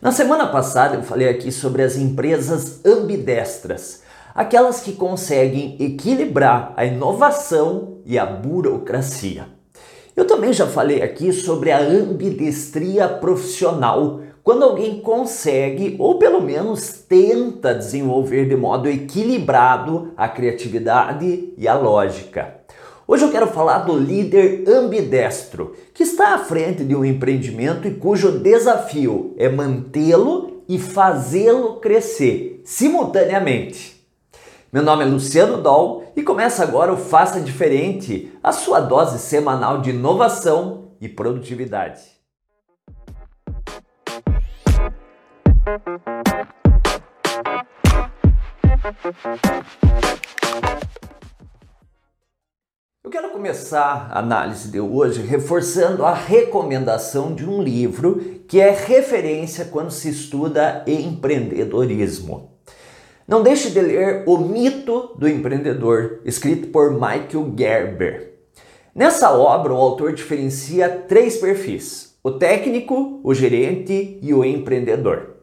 Na semana passada eu falei aqui sobre as empresas ambidestras, aquelas que conseguem equilibrar a inovação e a burocracia. Eu também já falei aqui sobre a ambidestria profissional, quando alguém consegue ou pelo menos tenta desenvolver de modo equilibrado a criatividade e a lógica. Hoje eu quero falar do líder ambidestro, que está à frente de um empreendimento e cujo desafio é mantê-lo e fazê-lo crescer simultaneamente. Meu nome é Luciano Doll e começa agora o Faça Diferente, a sua dose semanal de inovação e produtividade. Eu quero começar a análise de hoje reforçando a recomendação de um livro que é referência quando se estuda empreendedorismo. Não deixe de ler O Mito do Empreendedor, escrito por Michael Gerber. Nessa obra, o autor diferencia três perfis: o técnico, o gerente e o empreendedor.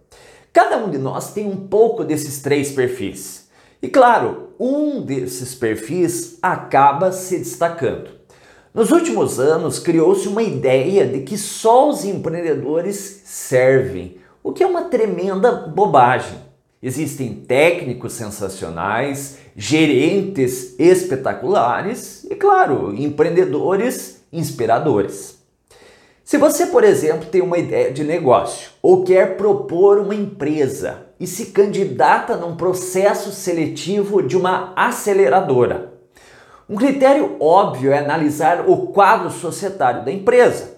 Cada um de nós tem um pouco desses três perfis. E claro, um desses perfis acaba se destacando. Nos últimos anos, criou-se uma ideia de que só os empreendedores servem, o que é uma tremenda bobagem. Existem técnicos sensacionais, gerentes espetaculares e, claro, empreendedores inspiradores. Se você, por exemplo, tem uma ideia de negócio ou quer propor uma empresa e se candidata num processo seletivo de uma aceleradora. Um critério óbvio é analisar o quadro societário da empresa,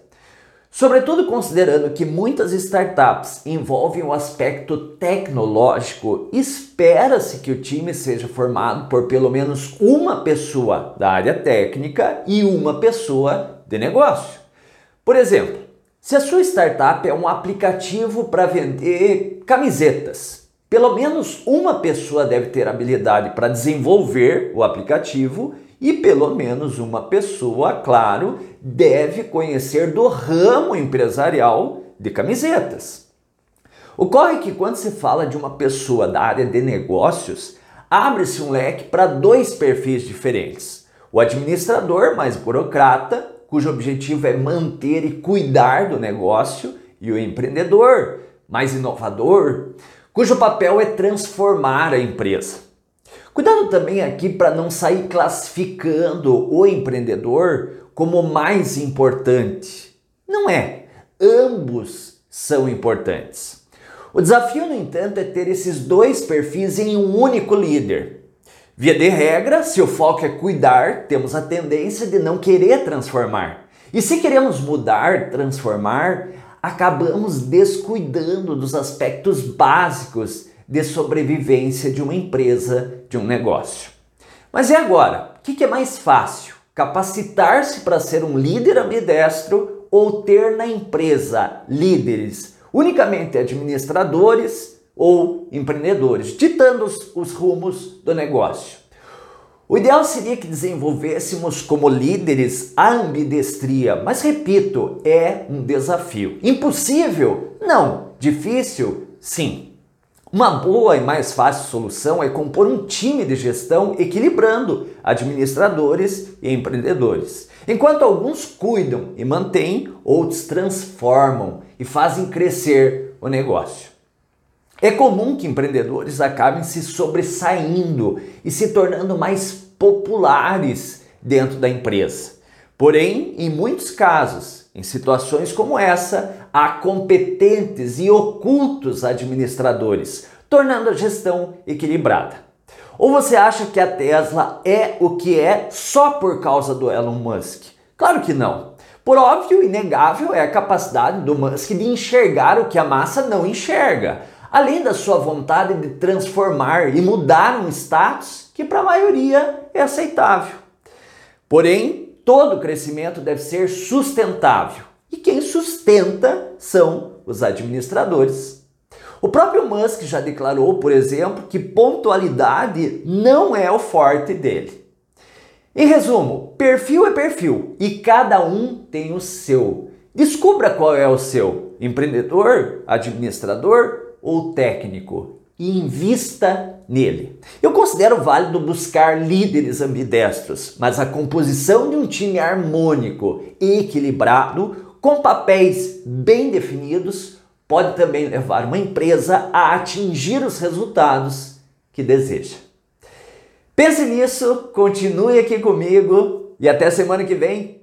sobretudo considerando que muitas startups envolvem o aspecto tecnológico, espera-se que o time seja formado por pelo menos uma pessoa da área técnica e uma pessoa de negócio. Por exemplo, se a sua startup é um aplicativo para vender camisetas, pelo menos uma pessoa deve ter habilidade para desenvolver o aplicativo e pelo menos uma pessoa, claro, deve conhecer do ramo empresarial de camisetas. Ocorre que quando se fala de uma pessoa da área de negócios, abre-se um leque para dois perfis diferentes: o administrador mais burocrata cujo objetivo é manter e cuidar do negócio, e o empreendedor, mais inovador, cujo papel é transformar a empresa. Cuidado também aqui para não sair classificando o empreendedor como mais importante. Não é. Ambos são importantes. O desafio, no entanto, é ter esses dois perfis em um único líder. Via de regra, se o foco é cuidar, temos a tendência de não querer transformar. E se queremos mudar, transformar, acabamos descuidando dos aspectos básicos de sobrevivência de uma empresa, de um negócio. Mas e agora? O que é mais fácil? Capacitar-se para ser um líder ambidestro ou ter na empresa líderes unicamente administradores ou empreendedores, ditando os, os rumos do negócio. O ideal seria que desenvolvêssemos como líderes a ambidestria, mas repito, é um desafio. Impossível? Não. Difícil? Sim. Uma boa e mais fácil solução é compor um time de gestão equilibrando administradores e empreendedores. Enquanto alguns cuidam e mantêm, outros transformam e fazem crescer o negócio. É comum que empreendedores acabem se sobressaindo e se tornando mais populares dentro da empresa. Porém, em muitos casos, em situações como essa, há competentes e ocultos administradores, tornando a gestão equilibrada. Ou você acha que a Tesla é o que é só por causa do Elon Musk? Claro que não. Por óbvio, inegável é a capacidade do Musk de enxergar o que a massa não enxerga além da sua vontade de transformar e mudar um status que para a maioria é aceitável. Porém, todo crescimento deve ser sustentável e quem sustenta são os administradores. O próprio Musk já declarou, por exemplo, que pontualidade não é o forte dele. Em resumo, perfil é perfil e cada um tem o seu. Descubra qual é o seu empreendedor, administrador ou técnico e invista nele. Eu considero válido buscar líderes ambidestros, mas a composição de um time harmônico e equilibrado, com papéis bem definidos, pode também levar uma empresa a atingir os resultados que deseja. Pense nisso, continue aqui comigo e até semana que vem.